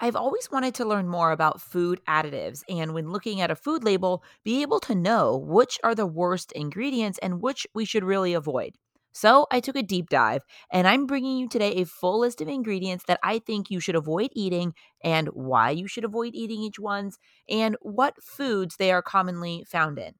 I've always wanted to learn more about food additives and when looking at a food label, be able to know which are the worst ingredients and which we should really avoid. So I took a deep dive and I'm bringing you today a full list of ingredients that I think you should avoid eating and why you should avoid eating each ones and what foods they are commonly found in.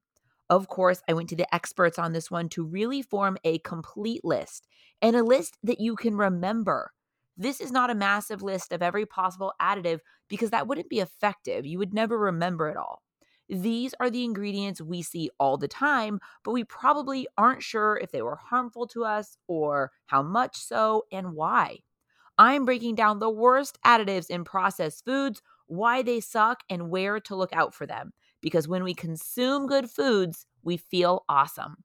Of course, I went to the experts on this one to really form a complete list and a list that you can remember. This is not a massive list of every possible additive because that wouldn't be effective. You would never remember it all. These are the ingredients we see all the time, but we probably aren't sure if they were harmful to us or how much so and why. I'm breaking down the worst additives in processed foods, why they suck, and where to look out for them. Because when we consume good foods, we feel awesome.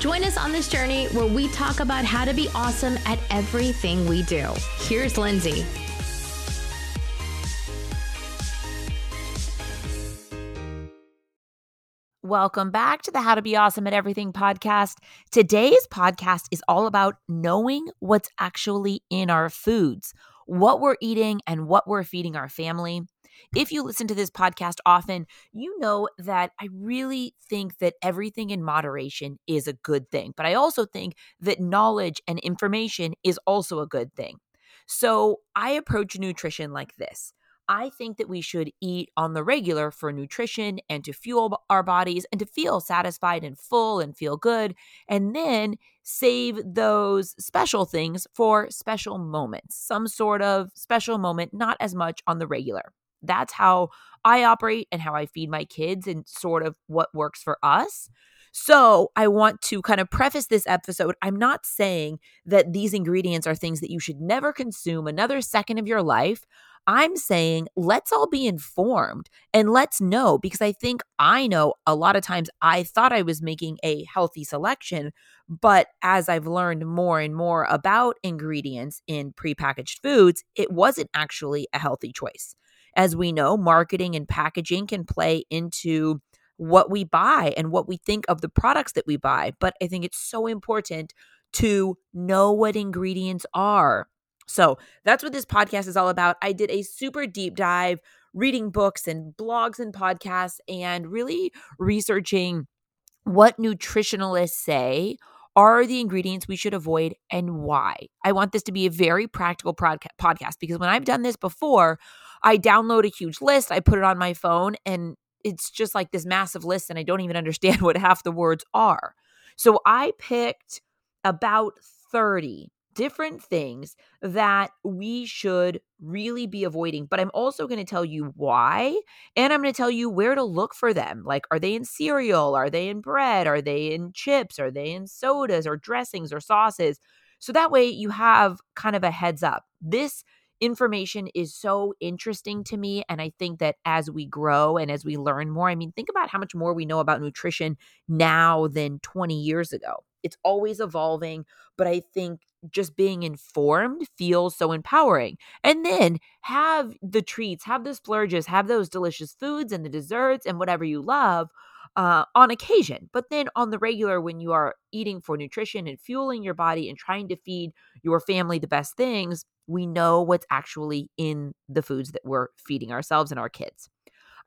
Join us on this journey where we talk about how to be awesome at everything we do. Here's Lindsay. Welcome back to the How to Be Awesome at Everything podcast. Today's podcast is all about knowing what's actually in our foods, what we're eating, and what we're feeding our family. If you listen to this podcast often, you know that I really think that everything in moderation is a good thing. But I also think that knowledge and information is also a good thing. So I approach nutrition like this. I think that we should eat on the regular for nutrition and to fuel our bodies and to feel satisfied and full and feel good. And then save those special things for special moments, some sort of special moment, not as much on the regular. That's how I operate and how I feed my kids and sort of what works for us. So, I want to kind of preface this episode. I'm not saying that these ingredients are things that you should never consume another second of your life. I'm saying let's all be informed and let's know because I think I know a lot of times I thought I was making a healthy selection, but as I've learned more and more about ingredients in prepackaged foods, it wasn't actually a healthy choice. As we know, marketing and packaging can play into what we buy and what we think of the products that we buy. But I think it's so important to know what ingredients are. So that's what this podcast is all about. I did a super deep dive reading books and blogs and podcasts and really researching what nutritionalists say are the ingredients we should avoid and why. I want this to be a very practical podcast because when I've done this before, I download a huge list, I put it on my phone, and it's just like this massive list, and I don't even understand what half the words are. So I picked about 30 different things that we should really be avoiding. But I'm also going to tell you why, and I'm going to tell you where to look for them. Like, are they in cereal? Are they in bread? Are they in chips? Are they in sodas or dressings or sauces? So that way you have kind of a heads up. This information is so interesting to me. And I think that as we grow and as we learn more, I mean, think about how much more we know about nutrition now than 20 years ago. It's always evolving, but I think just being informed feels so empowering. And then have the treats, have the splurges, have those delicious foods and the desserts and whatever you love uh, on occasion. But then on the regular, when you are eating for nutrition and fueling your body and trying to feed your family the best things, we know what's actually in the foods that we're feeding ourselves and our kids.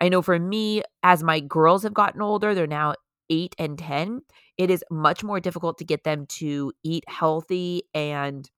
I know for me, as my girls have gotten older, they're now eight and 10, it is much more difficult to get them to eat healthy and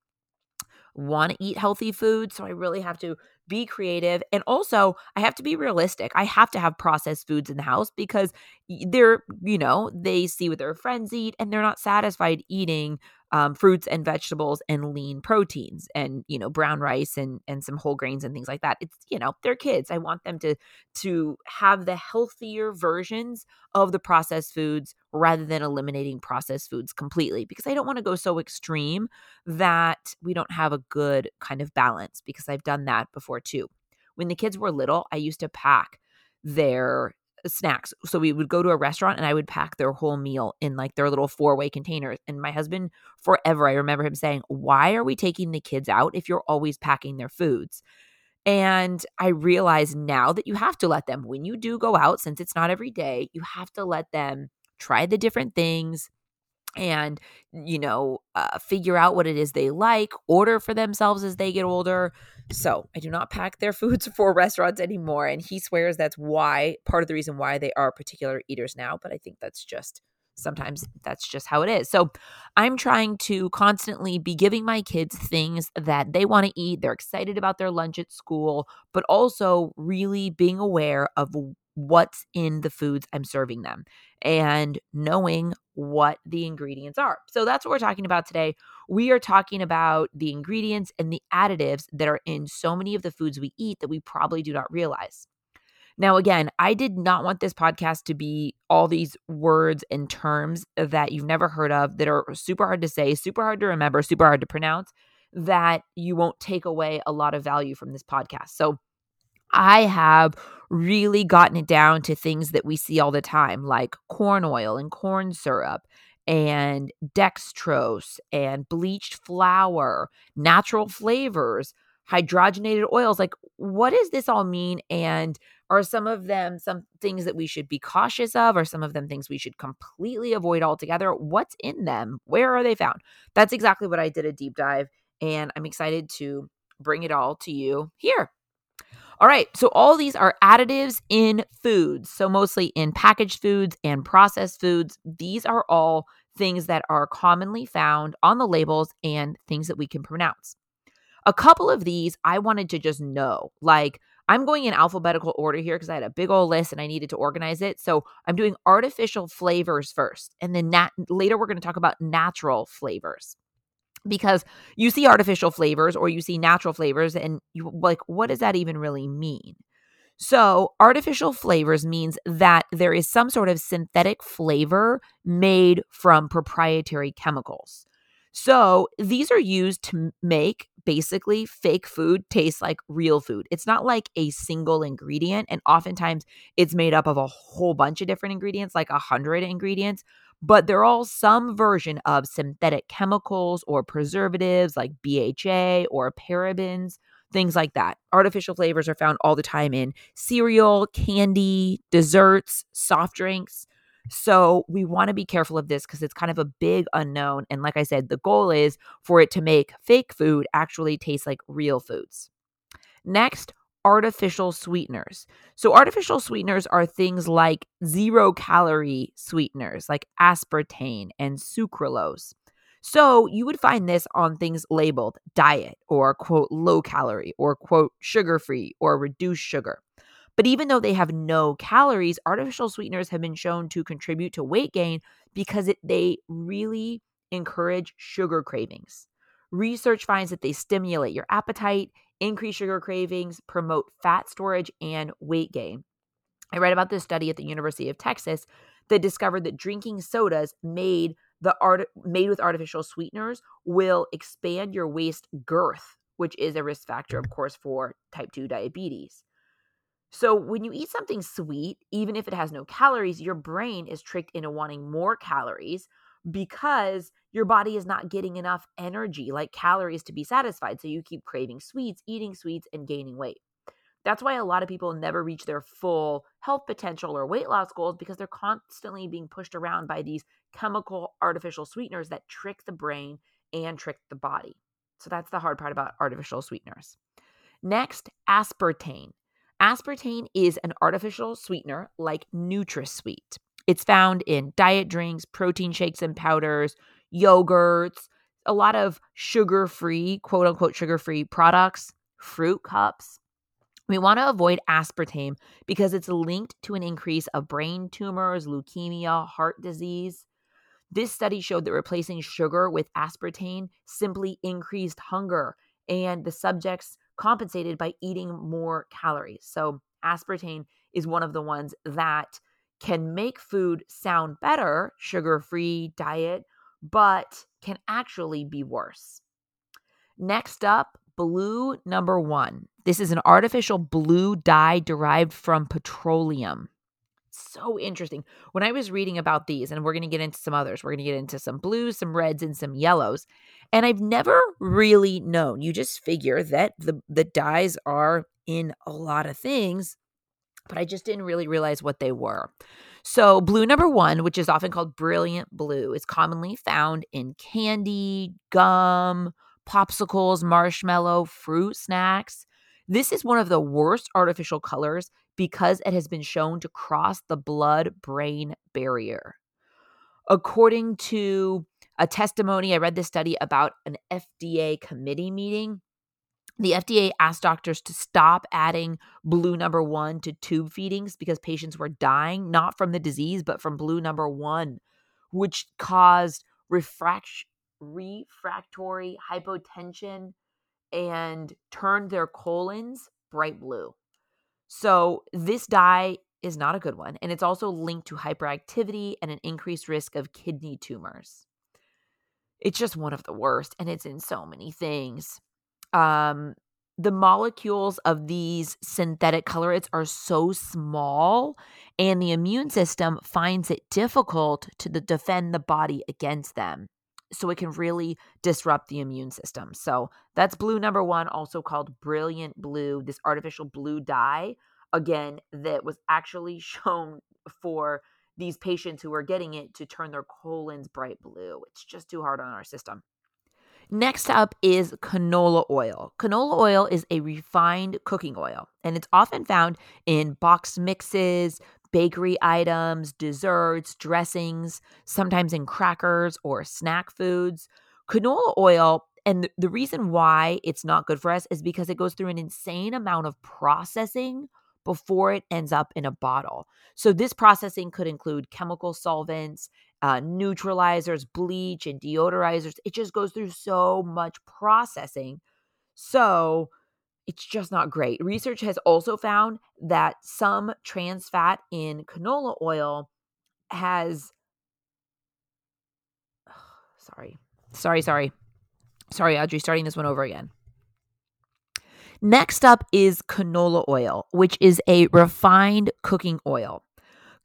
want to eat healthy food. So I really have to be creative. And also, I have to be realistic. I have to have processed foods in the house because they're, you know, they see what their friends eat and they're not satisfied eating um, fruits and vegetables and lean proteins and you know brown rice and and some whole grains and things like that. It's you know they're kids. I want them to to have the healthier versions of the processed foods rather than eliminating processed foods completely because i don't want to go so extreme that we don't have a good kind of balance because i've done that before too. When the kids were little i used to pack their snacks. So we would go to a restaurant and I would pack their whole meal in like their little four way containers. And my husband, forever, I remember him saying, Why are we taking the kids out if you're always packing their foods? And I realize now that you have to let them, when you do go out, since it's not every day, you have to let them try the different things and you know uh, figure out what it is they like order for themselves as they get older so i do not pack their foods for restaurants anymore and he swears that's why part of the reason why they are particular eaters now but i think that's just sometimes that's just how it is. So I'm trying to constantly be giving my kids things that they want to eat. They're excited about their lunch at school, but also really being aware of what's in the foods I'm serving them and knowing what the ingredients are. So that's what we're talking about today. We are talking about the ingredients and the additives that are in so many of the foods we eat that we probably do not realize. Now, again, I did not want this podcast to be all these words and terms that you've never heard of that are super hard to say, super hard to remember, super hard to pronounce, that you won't take away a lot of value from this podcast. So, I have really gotten it down to things that we see all the time, like corn oil and corn syrup and dextrose and bleached flour, natural flavors, hydrogenated oils. Like, what does this all mean? And are some of them some things that we should be cautious of? Are some of them things we should completely avoid altogether? What's in them? Where are they found? That's exactly what I did a deep dive. And I'm excited to bring it all to you here. All right, so all these are additives in foods. So mostly in packaged foods and processed foods. These are all things that are commonly found on the labels and things that we can pronounce. A couple of these I wanted to just know, like I'm going in alphabetical order here because I had a big old list and I needed to organize it. So I'm doing artificial flavors first, and then nat- later we're going to talk about natural flavors because you see artificial flavors or you see natural flavors, and you like, what does that even really mean? So, artificial flavors means that there is some sort of synthetic flavor made from proprietary chemicals. So, these are used to make basically fake food taste like real food. It's not like a single ingredient. And oftentimes it's made up of a whole bunch of different ingredients, like a hundred ingredients, but they're all some version of synthetic chemicals or preservatives like BHA or parabens, things like that. Artificial flavors are found all the time in cereal, candy, desserts, soft drinks. So we want to be careful of this because it's kind of a big unknown. And like I said, the goal is for it to make fake food actually taste like real foods. Next, artificial sweeteners. So, artificial sweeteners are things like zero calorie sweeteners like aspartame and sucralose. So, you would find this on things labeled diet or quote low calorie or quote sugar free or reduced sugar. But even though they have no calories, artificial sweeteners have been shown to contribute to weight gain because it, they really encourage sugar cravings. Research finds that they stimulate your appetite, increase sugar cravings, promote fat storage, and weight gain. I read about this study at the University of Texas that discovered that drinking sodas made the art made with artificial sweeteners will expand your waist girth, which is a risk factor, of mm-hmm. course, for type 2 diabetes. So, when you eat something sweet, even if it has no calories, your brain is tricked into wanting more calories because your body is not getting enough energy, like calories, to be satisfied. So, you keep craving sweets, eating sweets, and gaining weight. That's why a lot of people never reach their full health potential or weight loss goals because they're constantly being pushed around by these chemical artificial sweeteners that trick the brain and trick the body. So, that's the hard part about artificial sweeteners. Next, aspartame. Aspartame is an artificial sweetener like NutraSweet. It's found in diet drinks, protein shakes and powders, yogurts, a lot of sugar free, quote unquote, sugar free products, fruit cups. We want to avoid aspartame because it's linked to an increase of brain tumors, leukemia, heart disease. This study showed that replacing sugar with aspartame simply increased hunger, and the subjects compensated by eating more calories. So, aspartame is one of the ones that can make food sound better, sugar free diet, but can actually be worse. Next up, blue number one. This is an artificial blue dye derived from petroleum. So interesting. When I was reading about these, and we're going to get into some others, we're going to get into some blues, some reds, and some yellows. And I've never really known. You just figure that the the dyes are in a lot of things, but I just didn't really realize what they were. So, blue number one, which is often called brilliant blue, is commonly found in candy, gum, popsicles, marshmallow, fruit snacks. This is one of the worst artificial colors because it has been shown to cross the blood brain barrier. According to a testimony, I read this study about an FDA committee meeting the FDA asked doctors to stop adding blue number one to tube feedings because patients were dying, not from the disease, but from blue number one, which caused refract- refractory hypotension and turned their colons bright blue. So, this dye is not a good one. And it's also linked to hyperactivity and an increased risk of kidney tumors. It's just one of the worst, and it's in so many things um, the molecules of these synthetic colorants are so small and the immune system finds it difficult to defend the body against them so it can really disrupt the immune system. So that's blue number one also called brilliant blue this artificial blue dye again that was actually shown for these patients who are getting it to turn their colons bright blue. It's just too hard on our system Next up is canola oil. Canola oil is a refined cooking oil, and it's often found in boxed mixes, bakery items, desserts, dressings, sometimes in crackers or snack foods. Canola oil, and the reason why it's not good for us is because it goes through an insane amount of processing before it ends up in a bottle. So, this processing could include chemical solvents, uh, neutralizers, bleach, and deodorizers. It just goes through so much processing. So, it's just not great. Research has also found that some trans fat in canola oil has. sorry. Sorry, sorry. Sorry, Audrey, starting this one over again. Next up is canola oil, which is a refined cooking oil.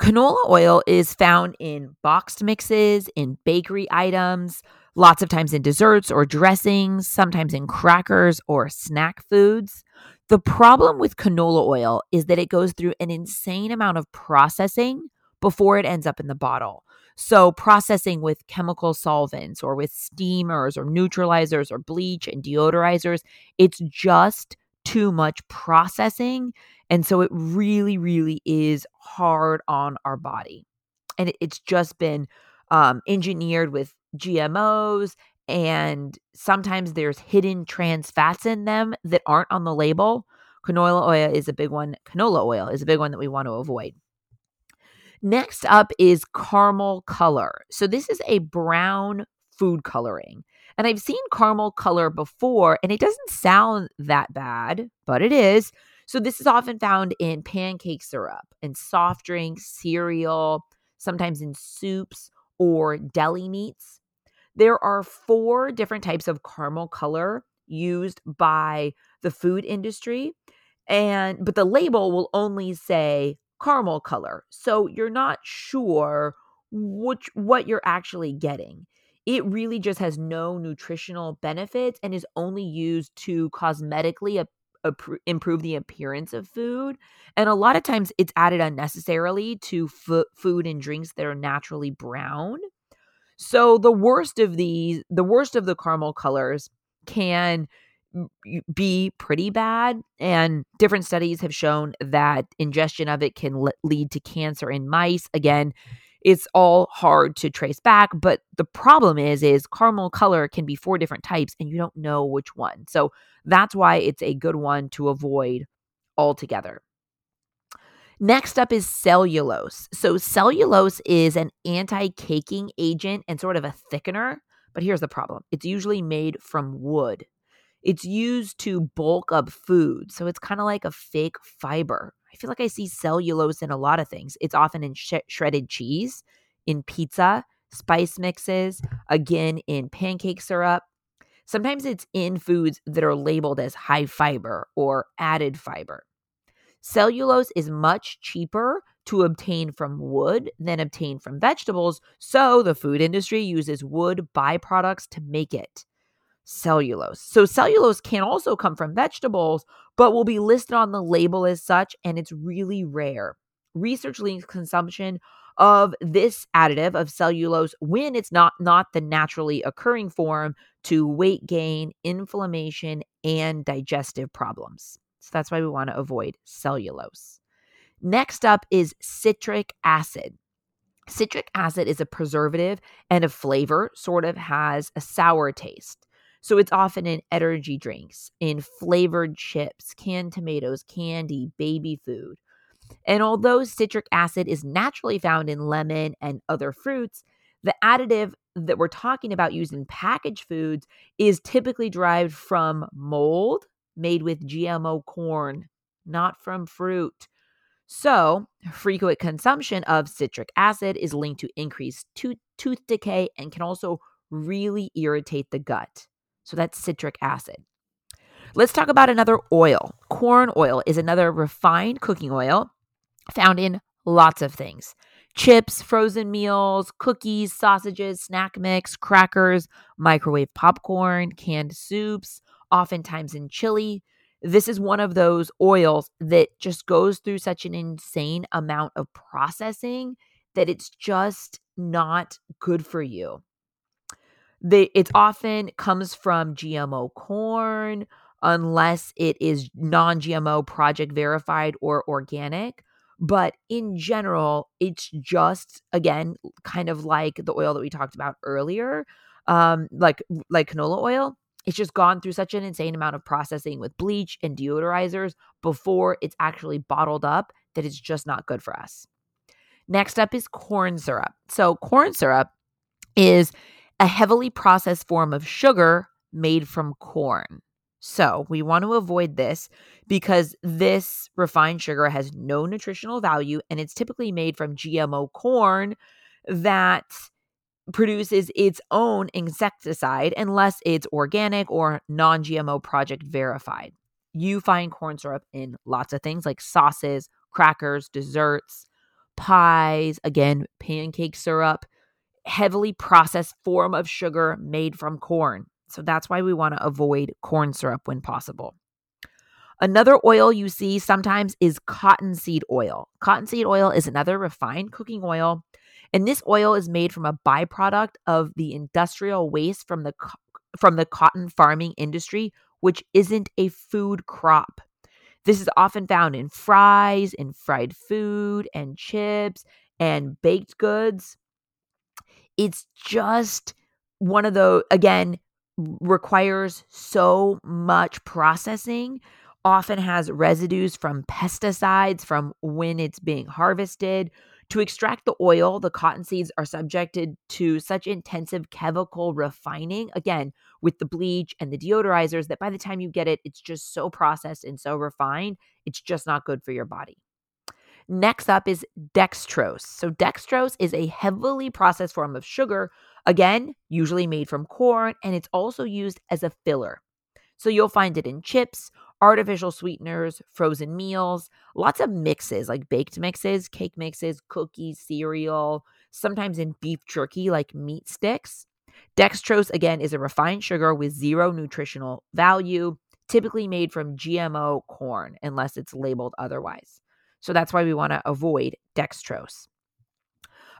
Canola oil is found in boxed mixes, in bakery items, lots of times in desserts or dressings, sometimes in crackers or snack foods. The problem with canola oil is that it goes through an insane amount of processing before it ends up in the bottle. So, processing with chemical solvents or with steamers or neutralizers or bleach and deodorizers, it's just too much processing. And so it really, really is hard on our body. And it's just been um, engineered with GMOs. And sometimes there's hidden trans fats in them that aren't on the label. Canola oil is a big one. Canola oil is a big one that we want to avoid. Next up is caramel color. So, this is a brown food coloring. And I've seen caramel color before, and it doesn't sound that bad, but it is. So, this is often found in pancake syrup and soft drinks, cereal, sometimes in soups or deli meats. There are four different types of caramel color used by the food industry and but the label will only say caramel color so you're not sure which what you're actually getting it really just has no nutritional benefits and is only used to cosmetically improve the appearance of food. And a lot of times it's added unnecessarily to f- food and drinks that are naturally brown. So the worst of these, the worst of the caramel colors can be pretty bad and different studies have shown that ingestion of it can lead to cancer in mice again it's all hard to trace back but the problem is is caramel color can be four different types and you don't know which one. So that's why it's a good one to avoid altogether. Next up is cellulose. So cellulose is an anti-caking agent and sort of a thickener but here's the problem. It's usually made from wood. It's used to bulk up food so it's kind of like a fake fiber I feel like I see cellulose in a lot of things. It's often in sh- shredded cheese, in pizza, spice mixes, again in pancake syrup. Sometimes it's in foods that are labeled as high fiber or added fiber. Cellulose is much cheaper to obtain from wood than obtain from vegetables, so the food industry uses wood byproducts to make it. Cellulose. So, cellulose can also come from vegetables, but will be listed on the label as such, and it's really rare. Research links consumption of this additive of cellulose when it's not not the naturally occurring form to weight gain, inflammation, and digestive problems. So that's why we want to avoid cellulose. Next up is citric acid. Citric acid is a preservative and a flavor, sort of has a sour taste. So it's often in energy drinks, in flavored chips, canned tomatoes, candy, baby food. And although citric acid is naturally found in lemon and other fruits, the additive that we're talking about used in packaged foods is typically derived from mold made with GMO corn, not from fruit. So, frequent consumption of citric acid is linked to increased tooth, tooth decay and can also really irritate the gut. So, that's citric acid. Let's talk about another oil. Corn oil is another refined cooking oil found in lots of things chips, frozen meals, cookies, sausages, snack mix, crackers, microwave popcorn, canned soups, oftentimes in chili. This is one of those oils that just goes through such an insane amount of processing that it's just not good for you. They, it often comes from GMO corn, unless it is non GMO project verified or organic. But in general, it's just again kind of like the oil that we talked about earlier, um, like like canola oil. It's just gone through such an insane amount of processing with bleach and deodorizers before it's actually bottled up that it's just not good for us. Next up is corn syrup. So, corn syrup is a heavily processed form of sugar made from corn. So we want to avoid this because this refined sugar has no nutritional value and it's typically made from GMO corn that produces its own insecticide unless it's organic or non GMO project verified. You find corn syrup in lots of things like sauces, crackers, desserts, pies, again, pancake syrup, heavily processed form of sugar made from corn. So that's why we want to avoid corn syrup when possible. Another oil you see sometimes is cottonseed oil. Cottonseed oil is another refined cooking oil, and this oil is made from a byproduct of the industrial waste from the from the cotton farming industry, which isn't a food crop. This is often found in fries, in fried food, and chips, and baked goods. It's just one of those, again, requires so much processing, often has residues from pesticides from when it's being harvested. To extract the oil, the cotton seeds are subjected to such intensive chemical refining, again, with the bleach and the deodorizers, that by the time you get it, it's just so processed and so refined, it's just not good for your body. Next up is dextrose. So, dextrose is a heavily processed form of sugar Again, usually made from corn, and it's also used as a filler. So you'll find it in chips, artificial sweeteners, frozen meals, lots of mixes like baked mixes, cake mixes, cookies, cereal, sometimes in beef jerky like meat sticks. Dextrose, again, is a refined sugar with zero nutritional value, typically made from GMO corn, unless it's labeled otherwise. So that's why we want to avoid dextrose.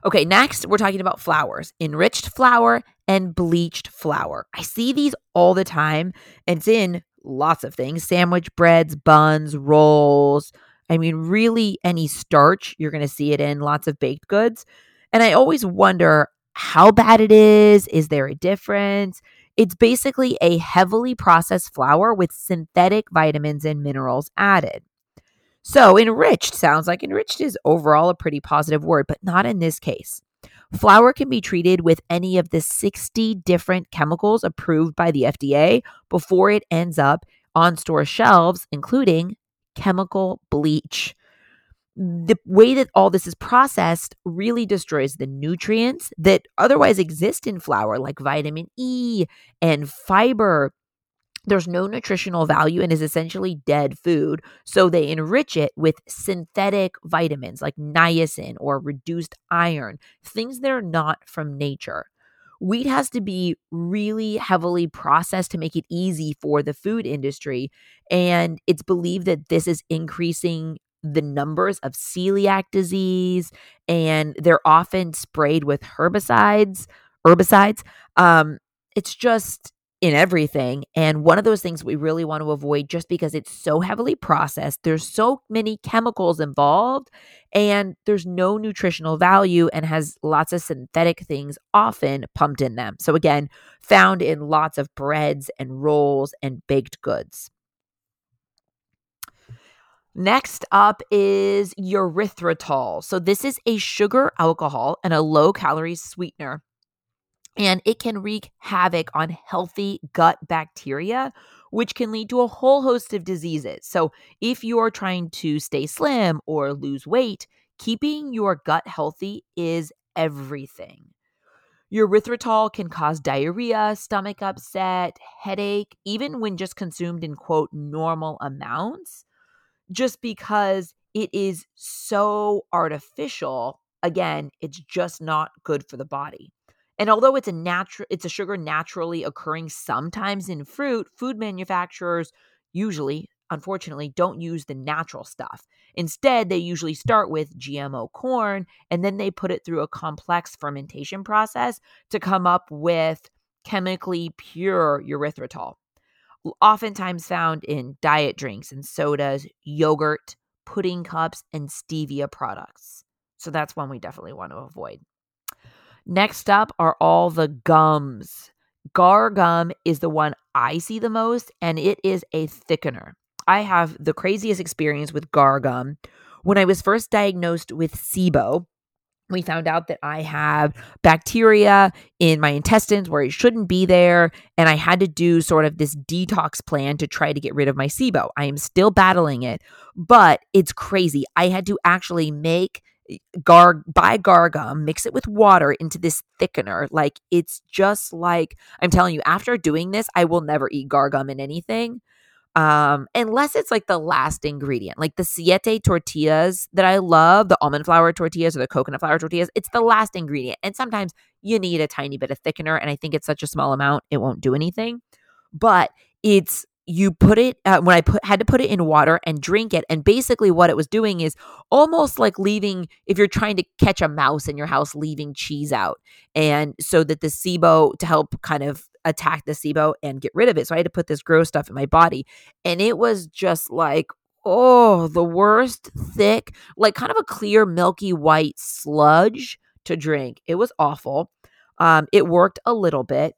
Okay, next we're talking about flours enriched flour and bleached flour. I see these all the time, and it's in lots of things sandwich breads, buns, rolls. I mean, really, any starch, you're going to see it in lots of baked goods. And I always wonder how bad it is. Is there a difference? It's basically a heavily processed flour with synthetic vitamins and minerals added. So, enriched sounds like enriched is overall a pretty positive word, but not in this case. Flour can be treated with any of the 60 different chemicals approved by the FDA before it ends up on store shelves, including chemical bleach. The way that all this is processed really destroys the nutrients that otherwise exist in flour, like vitamin E and fiber there's no nutritional value and is essentially dead food. So they enrich it with synthetic vitamins like niacin or reduced iron, things that are not from nature. Wheat has to be really heavily processed to make it easy for the food industry. And it's believed that this is increasing the numbers of celiac disease, and they're often sprayed with herbicides. Herbicides. Um, it's just in everything. And one of those things we really want to avoid just because it's so heavily processed, there's so many chemicals involved, and there's no nutritional value and has lots of synthetic things often pumped in them. So, again, found in lots of breads and rolls and baked goods. Next up is erythritol. So, this is a sugar alcohol and a low calorie sweetener and it can wreak havoc on healthy gut bacteria, which can lead to a whole host of diseases. So, if you're trying to stay slim or lose weight, keeping your gut healthy is everything. Erythritol can cause diarrhea, stomach upset, headache, even when just consumed in quote normal amounts, just because it is so artificial. Again, it's just not good for the body. And although it's a natural it's a sugar naturally occurring sometimes in fruit, food manufacturers usually unfortunately don't use the natural stuff. Instead, they usually start with GMO corn and then they put it through a complex fermentation process to come up with chemically pure erythritol. Oftentimes found in diet drinks and sodas, yogurt, pudding cups, and stevia products. So that's one we definitely want to avoid. Next up are all the gums. Guar gum is the one I see the most, and it is a thickener. I have the craziest experience with guar gum. When I was first diagnosed with SIBO, we found out that I have bacteria in my intestines where it shouldn't be there. And I had to do sort of this detox plan to try to get rid of my SIBO. I am still battling it, but it's crazy. I had to actually make guar buy guar gum, mix it with water into this thickener. Like it's just like I'm telling you, after doing this, I will never eat guar gum in anything. Um, unless it's like the last ingredient, like the siete tortillas that I love, the almond flour tortillas or the coconut flour tortillas, it's the last ingredient. And sometimes you need a tiny bit of thickener, and I think it's such a small amount, it won't do anything. But it's you put it uh, when I put had to put it in water and drink it, and basically what it was doing is almost like leaving if you're trying to catch a mouse in your house, leaving cheese out, and so that the SIBO to help kind of attack the SIBO and get rid of it. So I had to put this gross stuff in my body, and it was just like oh the worst thick like kind of a clear milky white sludge to drink. It was awful. Um it worked a little bit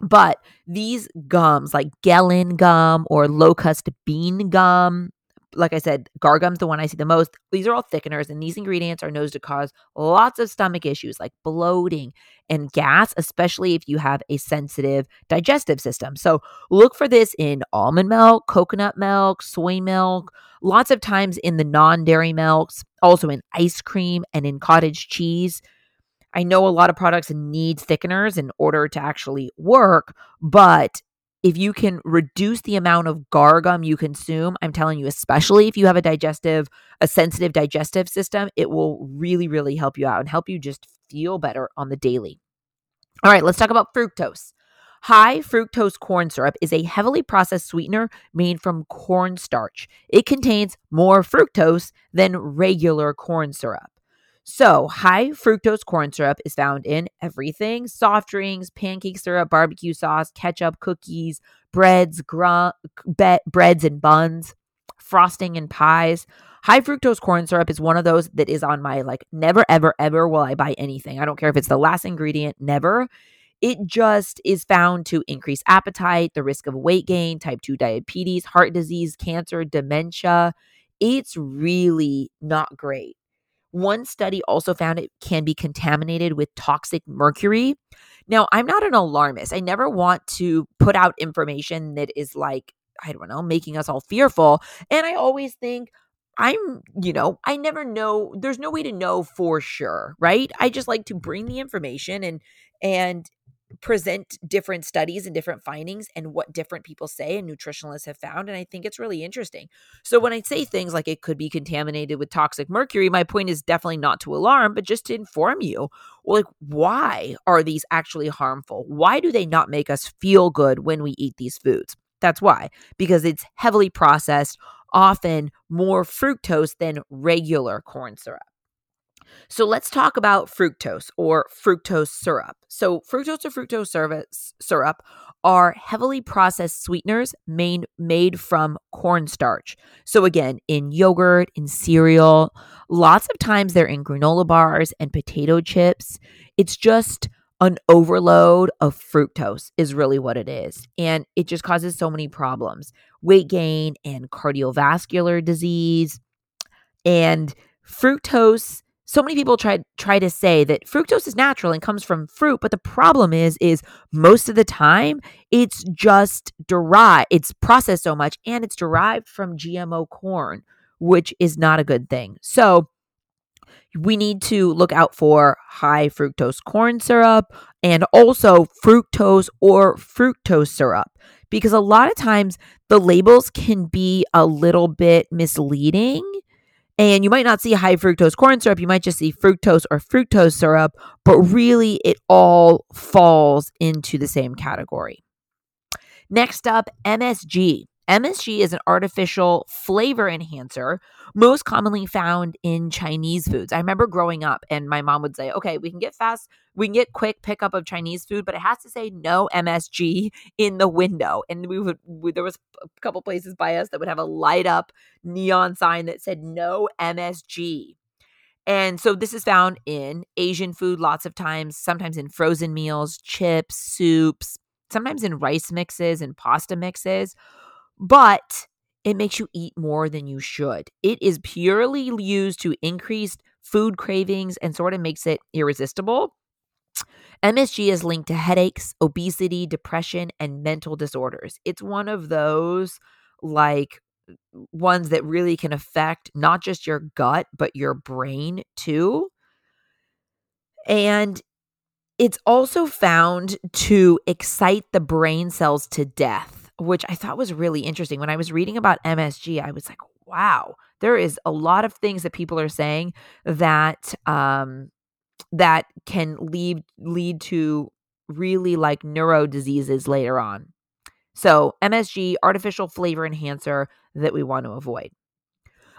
but these gums, like Gellan gum or locust bean gum, like I said, guar gum's the one I see the most. These are all thickeners, and these ingredients are known to cause lots of stomach issues like bloating and gas, especially if you have a sensitive digestive system. So look for this in almond milk, coconut milk, soy milk, lots of times in the non dairy milks, also in ice cream and in cottage cheese. I know a lot of products need thickeners in order to actually work, but if you can reduce the amount of guar gum you consume, I'm telling you, especially if you have a digestive, a sensitive digestive system, it will really, really help you out and help you just feel better on the daily. All right, let's talk about fructose. High fructose corn syrup is a heavily processed sweetener made from cornstarch. It contains more fructose than regular corn syrup. So, high fructose corn syrup is found in everything soft drinks, pancake syrup, barbecue sauce, ketchup, cookies, breads, gr- be- breads and buns, frosting and pies. High fructose corn syrup is one of those that is on my like never, ever, ever will I buy anything. I don't care if it's the last ingredient, never. It just is found to increase appetite, the risk of weight gain, type 2 diabetes, heart disease, cancer, dementia. It's really not great. One study also found it can be contaminated with toxic mercury. Now, I'm not an alarmist. I never want to put out information that is like, I don't know, making us all fearful. And I always think, I'm, you know, I never know. There's no way to know for sure, right? I just like to bring the information and and present different studies and different findings and what different people say and nutritionalists have found. And I think it's really interesting. So when I say things like it could be contaminated with toxic mercury, my point is definitely not to alarm, but just to inform you like, why are these actually harmful? Why do they not make us feel good when we eat these foods? That's why, because it's heavily processed, often more fructose than regular corn syrup. So let's talk about fructose or fructose syrup. So, fructose or fructose syrup are heavily processed sweeteners made, made from cornstarch. So, again, in yogurt, in cereal, lots of times they're in granola bars and potato chips. It's just an overload of fructose, is really what it is. And it just causes so many problems weight gain and cardiovascular disease. And fructose so many people try try to say that fructose is natural and comes from fruit but the problem is is most of the time it's just derived it's processed so much and it's derived from gmo corn which is not a good thing. So we need to look out for high fructose corn syrup and also fructose or fructose syrup because a lot of times the labels can be a little bit misleading and you might not see high fructose corn syrup, you might just see fructose or fructose syrup, but really it all falls into the same category. Next up, MSG. MSG is an artificial flavor enhancer most commonly found in Chinese foods. I remember growing up and my mom would say, okay, we can get fast, we can get quick pickup of Chinese food, but it has to say no MSG in the window. And we would, we, there was a couple places by us that would have a light up neon sign that said no MSG. And so this is found in Asian food lots of times, sometimes in frozen meals, chips, soups, sometimes in rice mixes and pasta mixes but it makes you eat more than you should. It is purely used to increase food cravings and sort of makes it irresistible. MSG is linked to headaches, obesity, depression, and mental disorders. It's one of those like ones that really can affect not just your gut, but your brain too. And it's also found to excite the brain cells to death which I thought was really interesting. When I was reading about MSG, I was like, wow, there is a lot of things that people are saying that um that can lead lead to really like neuro diseases later on. So, MSG, artificial flavor enhancer that we want to avoid.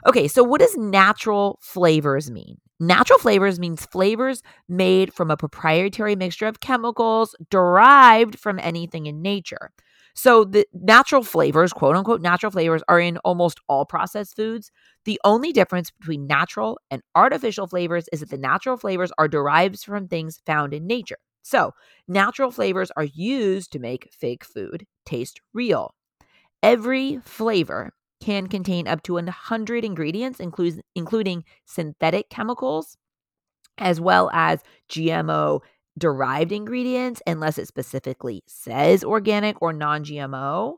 Okay, so what does natural flavors mean? Natural flavors means flavors made from a proprietary mixture of chemicals derived from anything in nature. So the natural flavors, quote unquote natural flavors, are in almost all processed foods. The only difference between natural and artificial flavors is that the natural flavors are derived from things found in nature. So, natural flavors are used to make fake food taste real. Every flavor can contain up to 100 ingredients, including synthetic chemicals, as well as GMO derived ingredients unless it specifically says organic or non GMO.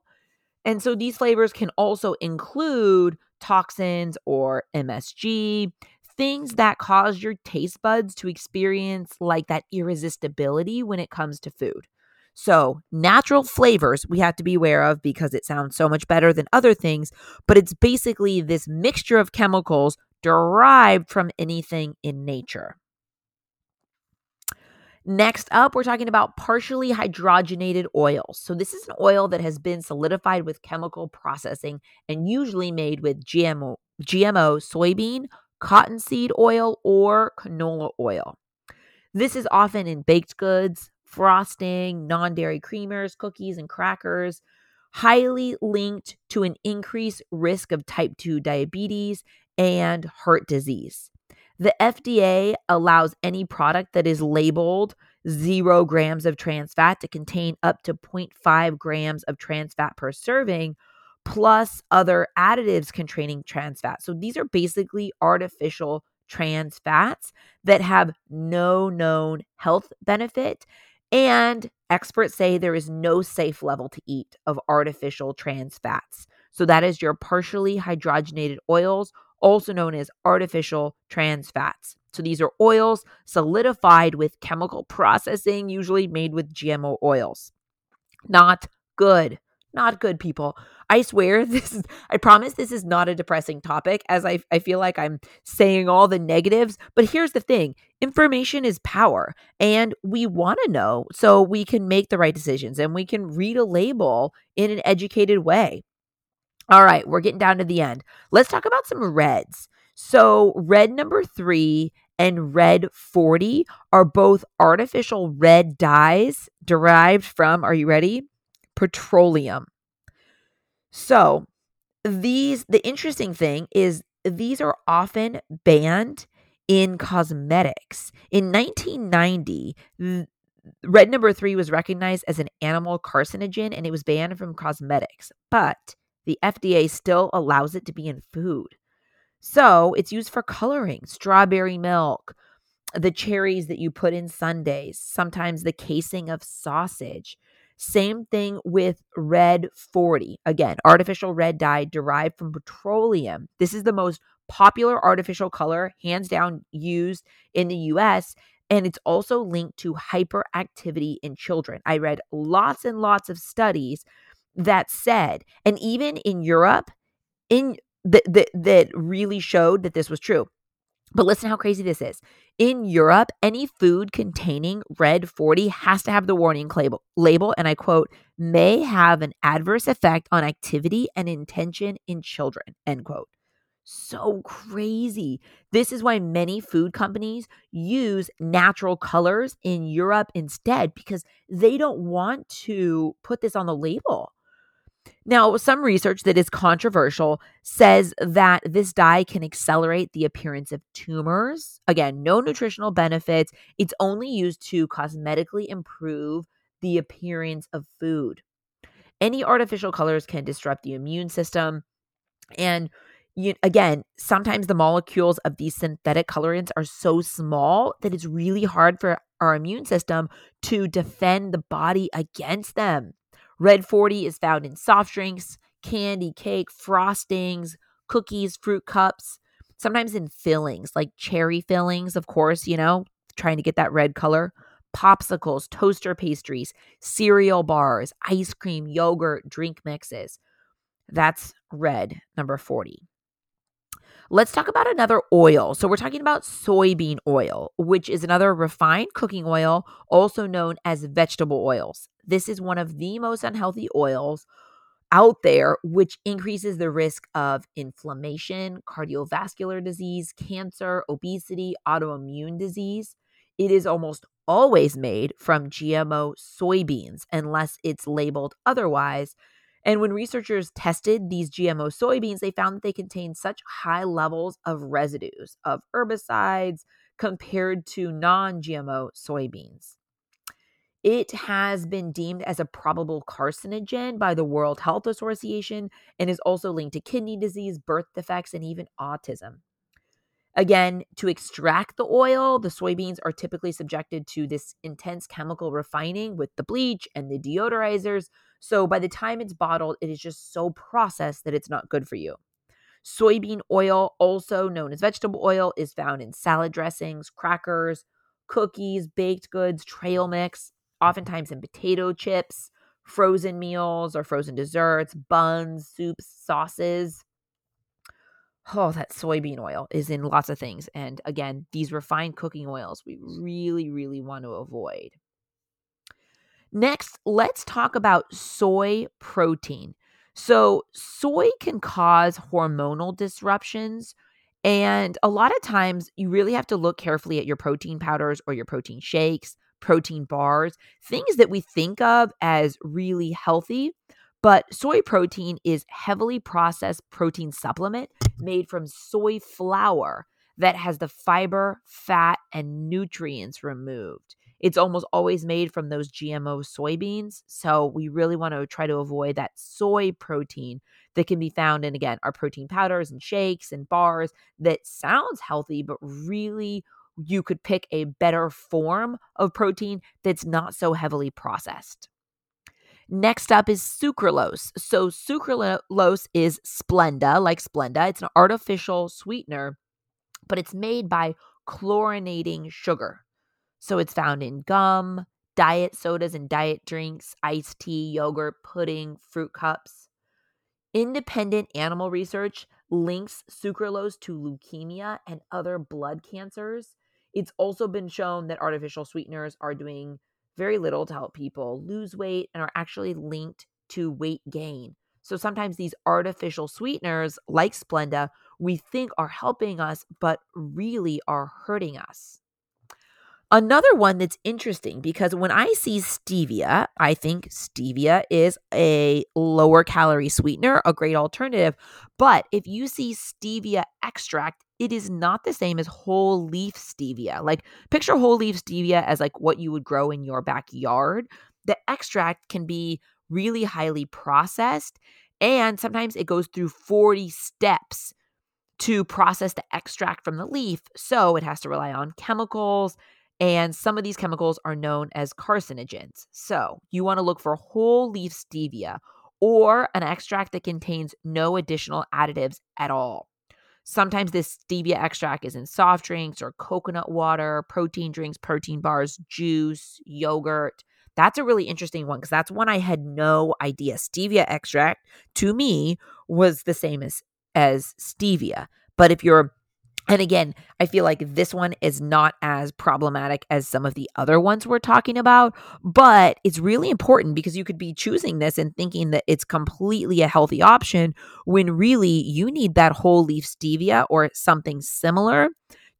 And so these flavors can also include toxins or MSG, things that cause your taste buds to experience like that irresistibility when it comes to food. So, natural flavors we have to be aware of because it sounds so much better than other things, but it's basically this mixture of chemicals derived from anything in nature. Next up, we're talking about partially hydrogenated oils. So, this is an oil that has been solidified with chemical processing and usually made with GMO, GMO soybean, cottonseed oil, or canola oil. This is often in baked goods, frosting, non dairy creamers, cookies, and crackers, highly linked to an increased risk of type 2 diabetes and heart disease. The FDA allows any product that is labeled zero grams of trans fat to contain up to 0.5 grams of trans fat per serving, plus other additives containing trans fat. So these are basically artificial trans fats that have no known health benefit. And experts say there is no safe level to eat of artificial trans fats. So that is your partially hydrogenated oils also known as artificial trans fats. So these are oils solidified with chemical processing, usually made with GMO oils. Not good. Not good, people. I swear this is, I promise this is not a depressing topic as I, I feel like I'm saying all the negatives. But here's the thing information is power and we want to know so we can make the right decisions and we can read a label in an educated way. All right, we're getting down to the end. Let's talk about some reds. So, red number three and red 40 are both artificial red dyes derived from, are you ready? Petroleum. So, these, the interesting thing is these are often banned in cosmetics. In 1990, red number three was recognized as an animal carcinogen and it was banned from cosmetics, but the FDA still allows it to be in food. So it's used for coloring, strawberry milk, the cherries that you put in sundaes, sometimes the casing of sausage. Same thing with red 40. Again, artificial red dye derived from petroleum. This is the most popular artificial color, hands down, used in the US. And it's also linked to hyperactivity in children. I read lots and lots of studies that said, and even in Europe, in that, that that really showed that this was true. But listen how crazy this is. In Europe, any food containing red 40 has to have the warning label, label, and I quote, may have an adverse effect on activity and intention in children, end quote. So crazy. This is why many food companies use natural colors in Europe instead because they don't want to put this on the label. Now, some research that is controversial says that this dye can accelerate the appearance of tumors. Again, no nutritional benefits. It's only used to cosmetically improve the appearance of food. Any artificial colors can disrupt the immune system. And you, again, sometimes the molecules of these synthetic colorants are so small that it's really hard for our immune system to defend the body against them. Red 40 is found in soft drinks, candy, cake, frostings, cookies, fruit cups, sometimes in fillings like cherry fillings, of course, you know, trying to get that red color, popsicles, toaster pastries, cereal bars, ice cream, yogurt, drink mixes. That's red, number 40. Let's talk about another oil. So, we're talking about soybean oil, which is another refined cooking oil, also known as vegetable oils. This is one of the most unhealthy oils out there, which increases the risk of inflammation, cardiovascular disease, cancer, obesity, autoimmune disease. It is almost always made from GMO soybeans unless it's labeled otherwise. And when researchers tested these GMO soybeans, they found that they contain such high levels of residues of herbicides compared to non GMO soybeans. It has been deemed as a probable carcinogen by the World Health Association and is also linked to kidney disease, birth defects, and even autism. Again, to extract the oil, the soybeans are typically subjected to this intense chemical refining with the bleach and the deodorizers. So by the time it's bottled, it is just so processed that it's not good for you. Soybean oil, also known as vegetable oil, is found in salad dressings, crackers, cookies, baked goods, trail mix, oftentimes in potato chips, frozen meals or frozen desserts, buns, soups, sauces. Oh, that soybean oil is in lots of things. And again, these refined cooking oils we really, really want to avoid. Next, let's talk about soy protein. So, soy can cause hormonal disruptions. And a lot of times, you really have to look carefully at your protein powders or your protein shakes protein bars, things that we think of as really healthy. But soy protein is heavily processed protein supplement made from soy flour that has the fiber, fat, and nutrients removed. It's almost always made from those GMO soybeans. So we really want to try to avoid that soy protein that can be found in, again, our protein powders and shakes and bars that sounds healthy, but really you could pick a better form of protein that's not so heavily processed. Next up is sucralose. So, sucralose is Splenda, like Splenda. It's an artificial sweetener, but it's made by chlorinating sugar. So it's found in gum, diet sodas and diet drinks, iced tea, yogurt, pudding, fruit cups. Independent animal research links sucralose to leukemia and other blood cancers. It's also been shown that artificial sweeteners are doing very little to help people lose weight and are actually linked to weight gain. So sometimes these artificial sweeteners, like Splenda, we think are helping us, but really are hurting us. Another one that's interesting because when I see stevia, I think stevia is a lower calorie sweetener, a great alternative. But if you see stevia extract, it is not the same as whole leaf stevia. Like picture whole leaf stevia as like what you would grow in your backyard. The extract can be really highly processed and sometimes it goes through 40 steps to process the extract from the leaf. So it has to rely on chemicals and some of these chemicals are known as carcinogens. So you want to look for whole leaf stevia or an extract that contains no additional additives at all. Sometimes this stevia extract is in soft drinks or coconut water, protein drinks, protein bars, juice, yogurt. That's a really interesting one because that's one I had no idea. Stevia extract to me was the same as as stevia. But if you're and again, I feel like this one is not as problematic as some of the other ones we're talking about, but it's really important because you could be choosing this and thinking that it's completely a healthy option when really you need that whole leaf stevia or something similar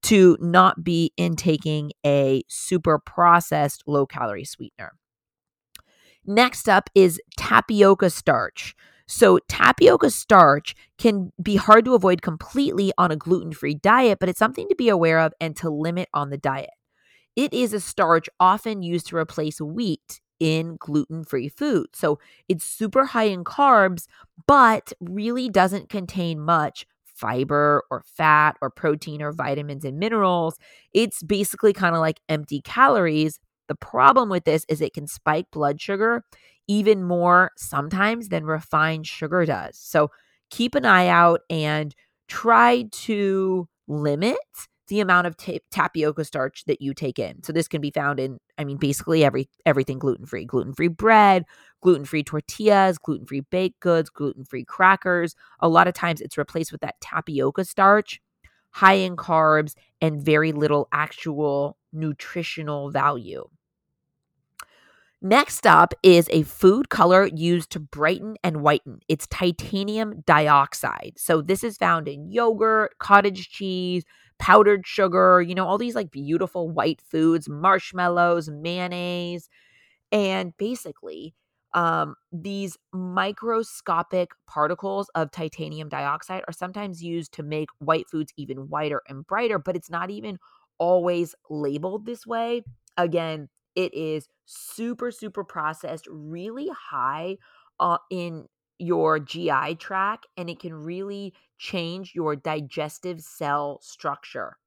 to not be intaking a super processed low calorie sweetener. Next up is tapioca starch. So, tapioca starch can be hard to avoid completely on a gluten free diet, but it's something to be aware of and to limit on the diet. It is a starch often used to replace wheat in gluten free food. So, it's super high in carbs, but really doesn't contain much fiber or fat or protein or vitamins and minerals. It's basically kind of like empty calories. The problem with this is it can spike blood sugar even more sometimes than refined sugar does. So keep an eye out and try to limit the amount of ta- tapioca starch that you take in. So this can be found in I mean basically every everything gluten-free. Gluten-free bread, gluten-free tortillas, gluten-free baked goods, gluten-free crackers. A lot of times it's replaced with that tapioca starch, high in carbs and very little actual nutritional value. Next up is a food color used to brighten and whiten. It's titanium dioxide. So this is found in yogurt, cottage cheese, powdered sugar, you know, all these like beautiful white foods, marshmallows, mayonnaise. And basically, um, these microscopic particles of titanium dioxide are sometimes used to make white foods even whiter and brighter, but it's not even always labeled this way. Again, it is super, super processed, really high uh, in your GI tract, and it can really change your digestive cell structure.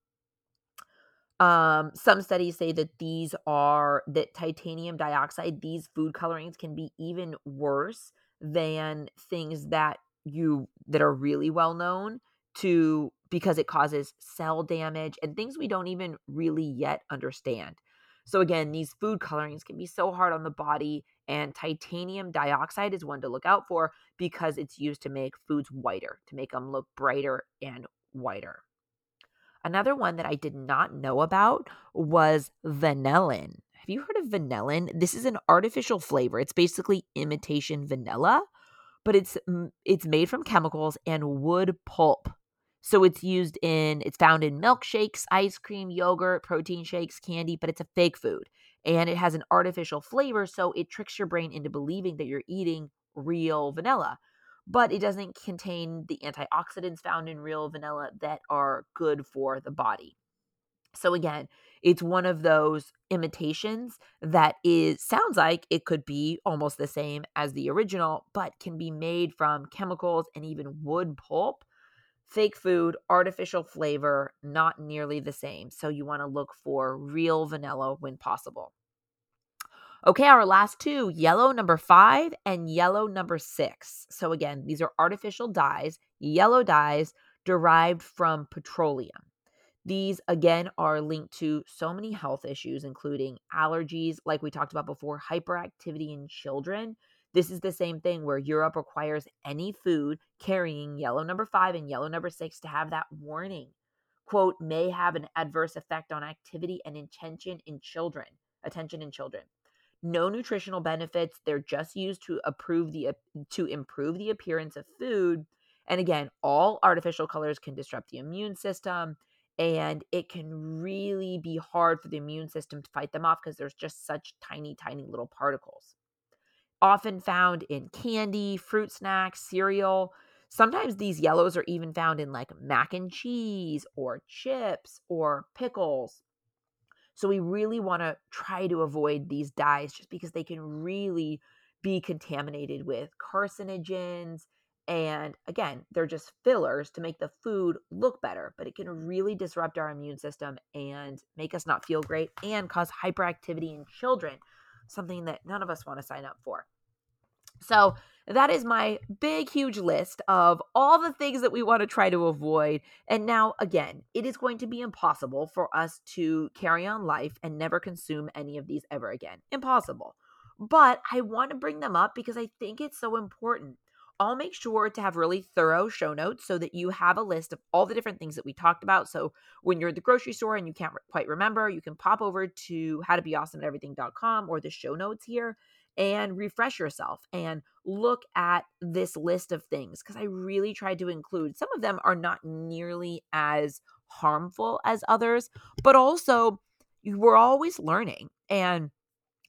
Um, some studies say that these are that titanium dioxide, these food colorings can be even worse than things that you that are really well known to because it causes cell damage and things we don't even really yet understand. So, again, these food colorings can be so hard on the body, and titanium dioxide is one to look out for because it's used to make foods whiter, to make them look brighter and whiter. Another one that I did not know about was vanillin. Have you heard of vanillin? This is an artificial flavor. It's basically imitation vanilla, but it's it's made from chemicals and wood pulp. So it's used in, it's found in milkshakes, ice cream, yogurt, protein shakes, candy, but it's a fake food. And it has an artificial flavor. So it tricks your brain into believing that you're eating real vanilla. But it doesn't contain the antioxidants found in real vanilla that are good for the body. So again, it's one of those imitations that is sounds like it could be almost the same as the original, but can be made from chemicals and even wood pulp fake food, artificial flavor, not nearly the same. So you want to look for real vanilla when possible. Okay, our last two yellow number five and yellow number six. So, again, these are artificial dyes, yellow dyes derived from petroleum. These, again, are linked to so many health issues, including allergies, like we talked about before, hyperactivity in children. This is the same thing where Europe requires any food carrying yellow number five and yellow number six to have that warning. Quote, may have an adverse effect on activity and intention in children, attention in children. No nutritional benefits. They're just used to approve the to improve the appearance of food. And again, all artificial colors can disrupt the immune system and it can really be hard for the immune system to fight them off because there's just such tiny tiny little particles often found in candy fruit snacks cereal. Sometimes these yellows are even found in like mac and cheese or chips or pickles. So we really want to try to avoid these dyes just because they can really be contaminated with carcinogens and again, they're just fillers to make the food look better, but it can really disrupt our immune system and make us not feel great and cause hyperactivity in children, something that none of us want to sign up for. So, that is my big, huge list of all the things that we want to try to avoid. And now, again, it is going to be impossible for us to carry on life and never consume any of these ever again. Impossible. But I want to bring them up because I think it's so important. I'll make sure to have really thorough show notes so that you have a list of all the different things that we talked about. So when you're at the grocery store and you can't quite remember, you can pop over to howtobeawesomeateverything.com or the show notes here and refresh yourself and look at this list of things because I really tried to include some of them are not nearly as harmful as others, but also we're always learning and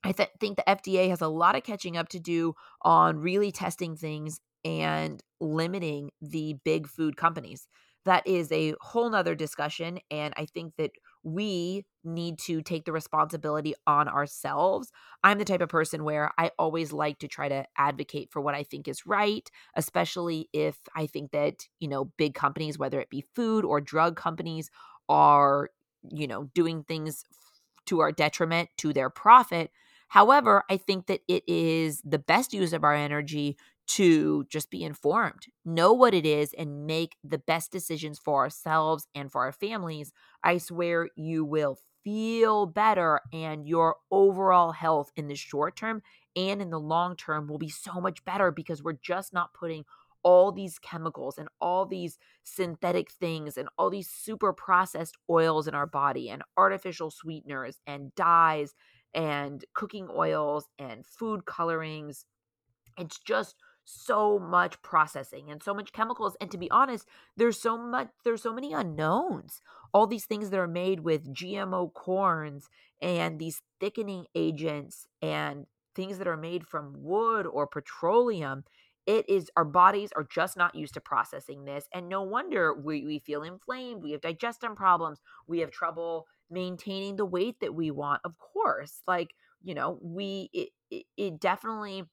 I th- think the FDA has a lot of catching up to do on really testing things and limiting the big food companies. That is a whole nother discussion. And I think that we need to take the responsibility on ourselves. I'm the type of person where I always like to try to advocate for what I think is right, especially if I think that, you know, big companies, whether it be food or drug companies, are, you know, doing things to our detriment to their profit. However, I think that it is the best use of our energy to just be informed, know what it is, and make the best decisions for ourselves and for our families, I swear you will feel better and your overall health in the short term and in the long term will be so much better because we're just not putting all these chemicals and all these synthetic things and all these super processed oils in our body and artificial sweeteners and dyes and cooking oils and food colorings. It's just so much processing and so much chemicals and to be honest there's so much there's so many unknowns. All these things that are made with gmo corns and these thickening agents and things that are made from wood or petroleum it is our bodies are just not used to processing this and no wonder we, we feel inflamed we have digestion problems we have trouble maintaining the weight that we want. Of course like you know we it, it, it definitely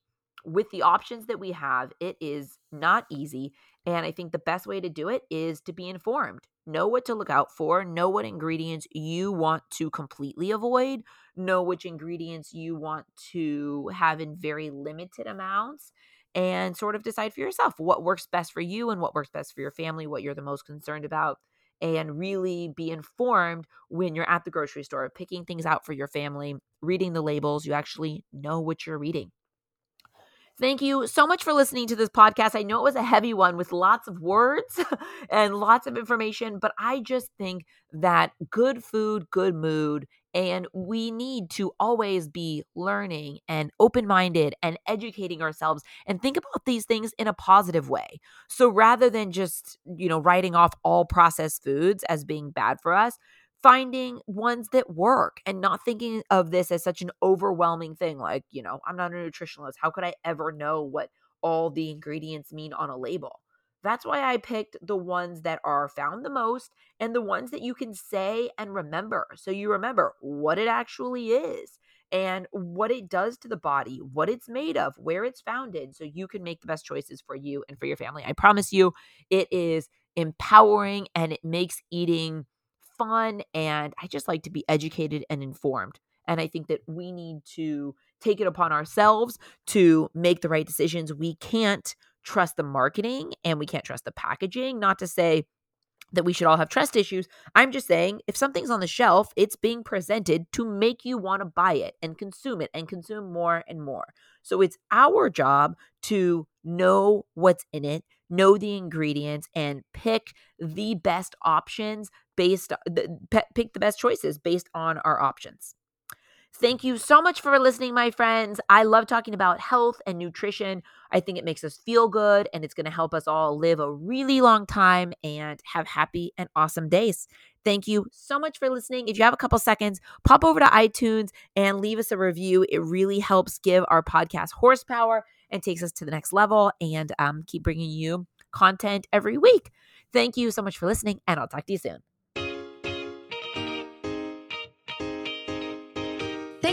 with the options that we have, it is not easy. And I think the best way to do it is to be informed. Know what to look out for, know what ingredients you want to completely avoid, know which ingredients you want to have in very limited amounts, and sort of decide for yourself what works best for you and what works best for your family, what you're the most concerned about. And really be informed when you're at the grocery store, picking things out for your family, reading the labels. You actually know what you're reading. Thank you so much for listening to this podcast. I know it was a heavy one with lots of words and lots of information, but I just think that good food, good mood, and we need to always be learning and open minded and educating ourselves and think about these things in a positive way. So rather than just, you know, writing off all processed foods as being bad for us, finding ones that work and not thinking of this as such an overwhelming thing like you know i'm not a nutritionist how could i ever know what all the ingredients mean on a label? That's why i picked the ones that are found the most and the ones that you can say and remember. So you remember what it actually is and what it does to the body, what it's made of, where it's founded, so you can make the best choices for you and for your family. I promise you, it is empowering and it makes eating fun and I just like to be educated and informed. And I think that we need to take it upon ourselves to make the right decisions. We can't trust the marketing and we can't trust the packaging. Not to say that we should all have trust issues. I'm just saying if something's on the shelf, it's being presented to make you want to buy it and consume it and consume more and more. So it's our job to know what's in it, know the ingredients and pick the best options based pick the best choices based on our options. Thank you so much for listening, my friends. I love talking about health and nutrition. I think it makes us feel good and it's going to help us all live a really long time and have happy and awesome days. Thank you so much for listening. If you have a couple seconds, pop over to iTunes and leave us a review. It really helps give our podcast horsepower and takes us to the next level and um, keep bringing you content every week. Thank you so much for listening, and I'll talk to you soon.